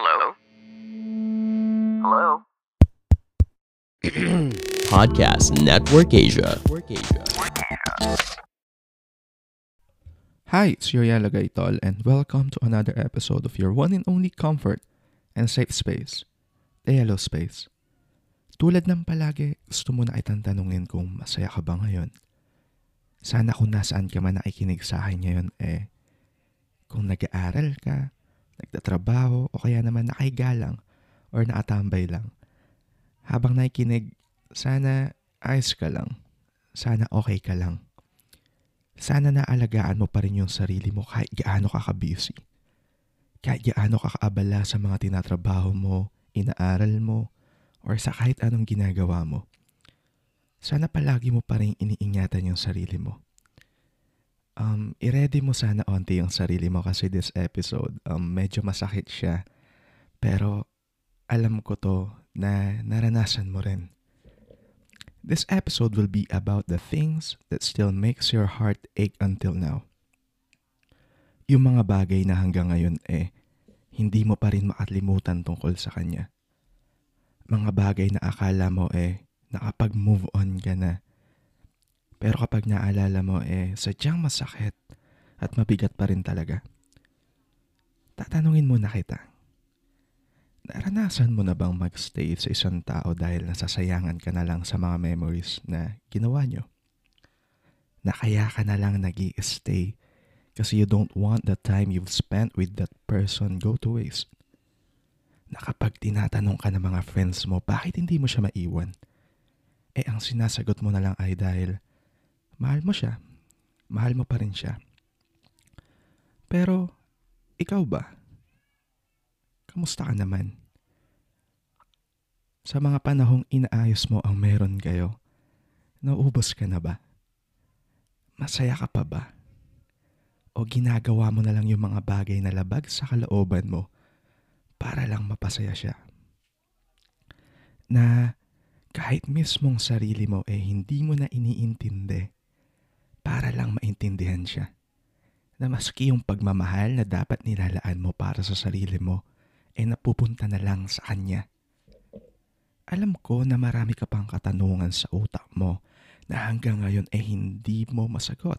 Hello? Hello? Podcast Network Asia. Hi, it's your Yala Gaitol and welcome to another episode of your one and only comfort and safe space, the Yellow Space. Tulad ng palagi, gusto mo na kitang tanungin kung masaya ka ba ngayon. Sana kung nasaan ka man nakikinig sa akin ngayon eh, kung nag-aaral ka, nagtatrabaho o kaya naman nakahiga lang or nakatambay lang. Habang nakikinig, sana ayos ka lang. Sana okay ka lang. Sana naalagaan mo pa rin yung sarili mo kahit gaano ka ka-busy. Kahit gaano ka kaabala sa mga tinatrabaho mo, inaaral mo, or sa kahit anong ginagawa mo. Sana palagi mo pa rin iniingatan yung sarili mo. Um, i-ready mo sana onti yung sarili mo kasi this episode, um, medyo masakit siya. Pero alam ko to na naranasan mo rin. This episode will be about the things that still makes your heart ache until now. Yung mga bagay na hanggang ngayon eh, hindi mo pa rin makalimutan tungkol sa kanya. Mga bagay na akala mo eh, nakapag-move on ka na. Pero kapag naalala mo eh, sadyang masakit at mabigat pa rin talaga. Tatanungin mo na kita. Naranasan mo na bang magstay sa isang tao dahil nasasayangan ka na lang sa mga memories na ginawa nyo? Na kaya ka na lang nag stay kasi you don't want the time you've spent with that person go to waste? Na kapag tinatanong ka ng mga friends mo, bakit hindi mo siya maiwan? Eh ang sinasagot mo na lang ay dahil mahal mo siya, mahal mo pa rin siya. Pero, ikaw ba? Kamusta ka naman? Sa mga panahong inaayos mo ang meron kayo, naubos ka na ba? Masaya ka pa ba? O ginagawa mo na lang yung mga bagay na labag sa kalooban mo para lang mapasaya siya? Na kahit mismong sarili mo eh hindi mo na iniintindi para lang maintindihan siya. Na maski yung pagmamahal na dapat nilalaan mo para sa sarili mo ay napupunta na lang sa kanya. Alam ko na marami ka pang katanungan sa utak mo na hanggang ngayon ay hindi mo masagot.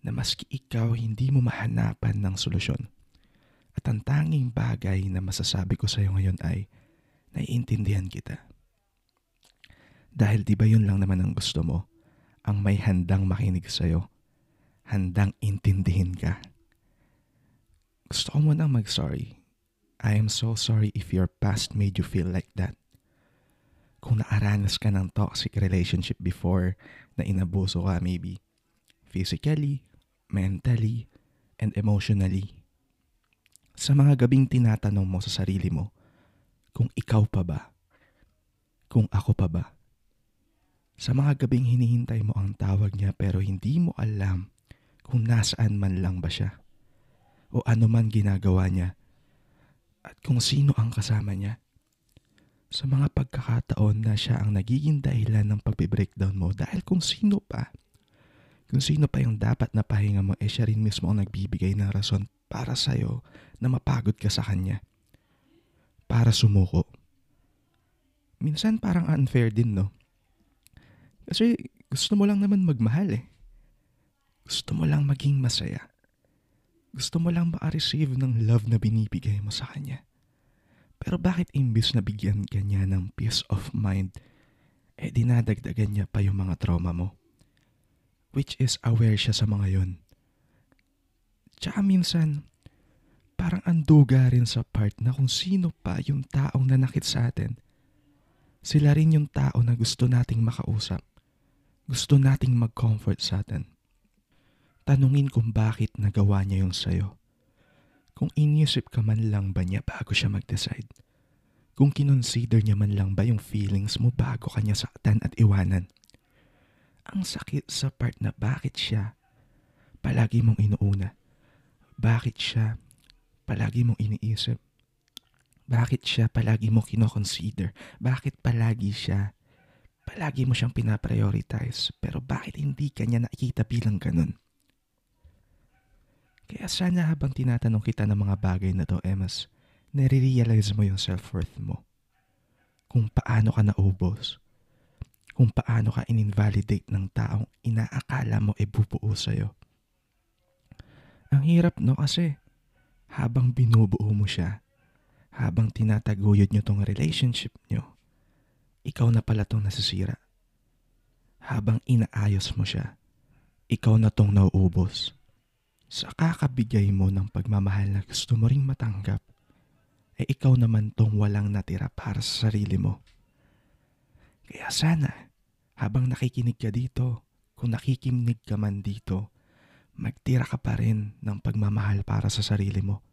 Na maski ikaw hindi mo mahanapan ng solusyon. At ang tanging bagay na masasabi ko sa iyo ngayon ay naiintindihan kita. Dahil di ba yun lang naman ang gusto mo? Ang may handang makinig sa'yo. Handang intindihin ka. Gusto ko munang mag-sorry I am so sorry if your past made you feel like that. Kung naaranas ka ng toxic relationship before na inabuso ka maybe physically, mentally, and emotionally. Sa mga gabing tinatanong mo sa sarili mo, kung ikaw pa ba? Kung ako pa ba? Sa mga gabing hinihintay mo ang tawag niya pero hindi mo alam kung nasaan man lang ba siya o ano man ginagawa niya at kung sino ang kasama niya. Sa mga pagkakataon na siya ang nagiging dahilan ng pagbe-breakdown mo dahil kung sino pa, kung sino pa yung dapat na pahinga mo, eh siya rin mismo ang nagbibigay ng rason para sa'yo na mapagod ka sa kanya. Para sumuko. Minsan parang unfair din, no? Kasi gusto mo lang naman magmahal eh. Gusto mo lang maging masaya. Gusto mo lang maka-receive ng love na binibigay mo sa kanya. Pero bakit imbis na bigyan ka niya ng peace of mind, eh dinadagdagan niya pa yung mga trauma mo? Which is aware siya sa mga yon. Tsaka minsan, parang anduga rin sa part na kung sino pa yung taong nanakit sa atin. Sila rin yung tao na gusto nating makausap. Gusto nating mag-comfort sa atin. Tanungin kung bakit nagawa niya yung sayo. Kung inisip ka man lang ba niya bago siya mag-decide. Kung kinonsider niya man lang ba yung feelings mo bago kanya saktan at iwanan. Ang sakit sa part na bakit siya palagi mong inuuna. Bakit siya palagi mong iniisip. Bakit siya palagi mo kinoconsider? Bakit palagi siya palagi mo siyang pinaprioritize pero bakit hindi kanya nakikita bilang ganun? Kaya sana habang tinatanong kita ng mga bagay na to, eh mas nare-realize mo yung self-worth mo. Kung paano ka naubos. Kung paano ka in-invalidate ng taong inaakala mo e bubuo sa'yo. Ang hirap no kasi habang binubuo mo siya, habang tinataguyod nyo tong relationship nyo, ikaw na pala tong nasisira. Habang inaayos mo siya, ikaw na tong nauubos. Sa kakabigay mo ng pagmamahal na gusto mo ring matanggap, eh ikaw naman tong walang natira para sa sarili mo. Kaya sana, habang nakikinig ka dito, kung nakikinig ka man dito, magtira ka pa rin ng pagmamahal para sa sarili mo.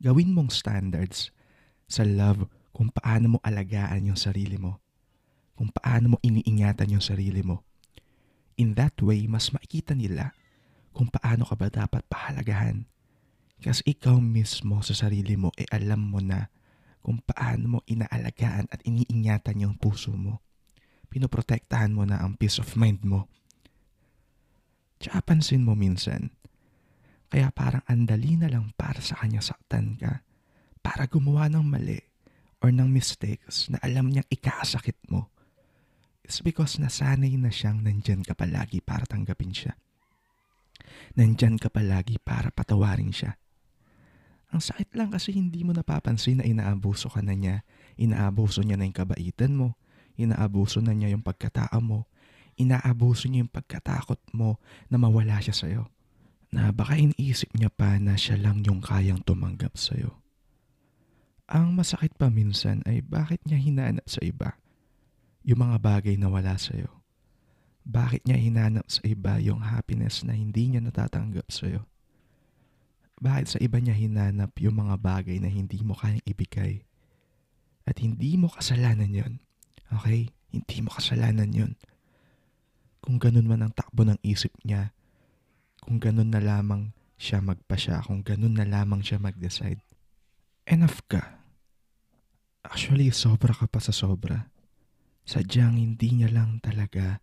Gawin mong standards sa love kung paano mo alagaan yung sarili mo. Kung paano mo iniingatan yung sarili mo. In that way, mas makikita nila kung paano ka ba dapat pahalagahan. Kasi ikaw mismo sa sarili mo, e eh alam mo na kung paano mo inaalagaan at iniingatan yung puso mo. Pinoprotektahan mo na ang peace of mind mo. Tsaka pansin mo minsan, kaya parang andali na lang para sa kanya saktan ka para gumawa ng mali or ng mistakes na alam niyang ikakasakit mo is because nasanay na siyang nandyan ka palagi para tanggapin siya. Nandyan ka palagi para patawarin siya. Ang sakit lang kasi hindi mo napapansin na inaabuso ka na niya. Inaabuso niya na yung kabaitan mo. Inaabuso na niya yung pagkatao mo. Inaabuso niya yung pagkatakot mo na mawala siya sa'yo. Na baka iniisip niya pa na siya lang yung kayang tumanggap sa'yo. Ang masakit pa minsan ay bakit niya hinanap sa iba yung mga bagay na wala sa'yo. Bakit niya hinanap sa iba yung happiness na hindi niya natatanggap sa'yo. Bakit sa iba niya hinanap yung mga bagay na hindi mo kayang ibigay. At hindi mo kasalanan yon. Okay? Hindi mo kasalanan yon. Kung ganun man ang takbo ng isip niya, kung ganun na lamang siya magpasya, kung ganun na lamang siya mag-decide, enough ka Actually, sobra ka pa sa sobra. Sadyang hindi niya lang talaga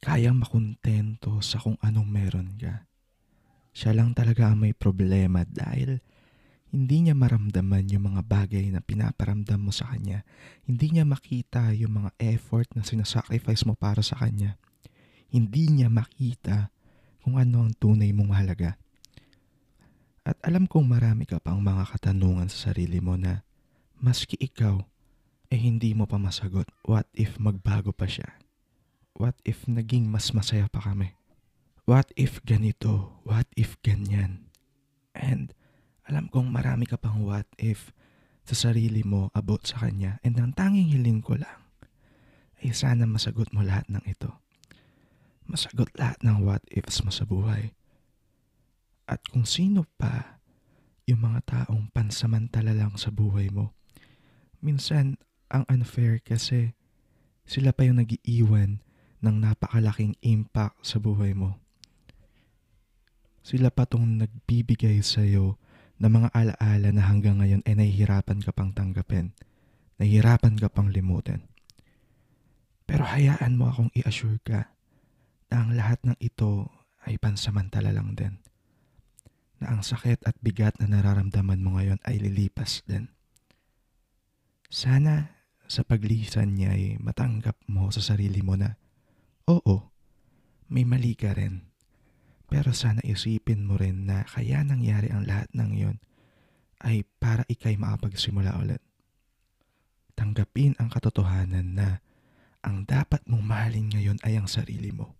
kayang makontento sa kung anong meron ka. Siya lang talaga ang may problema dahil hindi niya maramdaman yung mga bagay na pinaparamdam mo sa kanya. Hindi niya makita yung mga effort na sinasacrifice mo para sa kanya. Hindi niya makita kung ano ang tunay mong halaga. At alam kong marami ka pang mga katanungan sa sarili mo na Maski ikaw, eh hindi mo pa masagot, what if magbago pa siya? What if naging mas masaya pa kami? What if ganito? What if ganyan? And alam kong marami ka pang what if sa sarili mo about sa kanya and ang tanging hiling ko lang ay sana masagot mo lahat ng ito. Masagot lahat ng what ifs mo sa buhay. At kung sino pa yung mga taong pansamantala lang sa buhay mo minsan ang unfair kasi sila pa yung nagiiwan ng napakalaking impact sa buhay mo. Sila pa tong nagbibigay sa'yo ng mga alaala na hanggang ngayon ay nahihirapan ka pang tanggapin. Nahihirapan ka pang limutin. Pero hayaan mo akong i-assure ka na ang lahat ng ito ay pansamantala lang din. Na ang sakit at bigat na nararamdaman mo ngayon ay lilipas din. Sana sa paglisan niya ay matanggap mo sa sarili mo na, oo, may mali ka rin. Pero sana isipin mo rin na kaya nangyari ang lahat ng yon ay para ikay makapagsimula ulit. Tanggapin ang katotohanan na ang dapat mong mahalin ngayon ay ang sarili mo.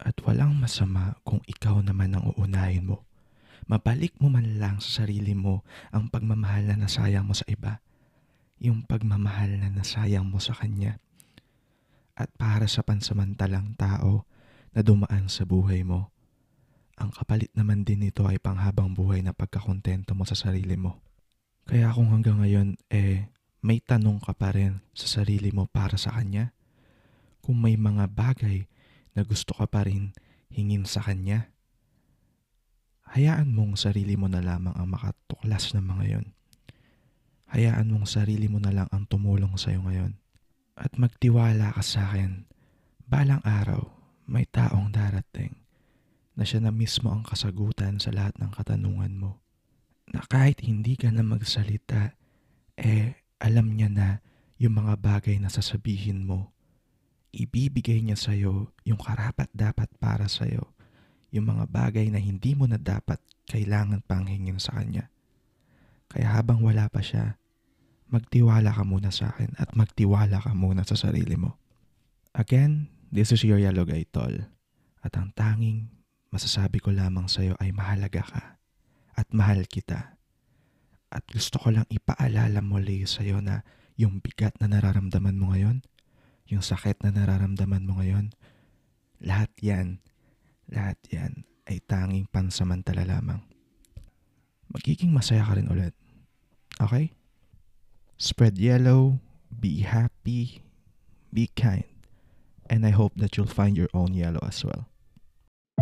At walang masama kung ikaw naman ang uunahin mo. Mabalik mo man lang sa sarili mo ang pagmamahal na nasayang mo sa iba yung pagmamahal na nasayang mo sa Kanya. At para sa pansamantalang tao na dumaan sa buhay mo, ang kapalit naman din nito ay panghabang buhay na pagkakontento mo sa sarili mo. Kaya kung hanggang ngayon, eh, may tanong ka pa rin sa sarili mo para sa Kanya, kung may mga bagay na gusto ka pa rin hingin sa Kanya, hayaan mong sarili mo na lamang ang makatuklas ng mga yon hayaan mong sarili mo na lang ang tumulong sa'yo ngayon. At magtiwala ka sa akin, balang araw may taong darating na siya na mismo ang kasagutan sa lahat ng katanungan mo. Na kahit hindi ka na magsalita, eh alam niya na yung mga bagay na sasabihin mo, ibibigay niya sa'yo yung karapat dapat para sa'yo. Yung mga bagay na hindi mo na dapat kailangan pang hingin sa kanya. Kaya habang wala pa siya, magtiwala ka muna sa akin at magtiwala ka muna sa sarili mo. Again, this is your Yellow Guy Tol. At ang tanging masasabi ko lamang sa'yo ay mahalaga ka at mahal kita. At gusto ko lang ipaalala muli sa'yo na yung bigat na nararamdaman mo ngayon, yung sakit na nararamdaman mo ngayon, lahat yan, lahat yan ay tanging pansamantala lamang. Magiging masaya ka rin ulit. Okay? Spread yellow, be happy, be kind, and I hope that you'll find your own yellow as well.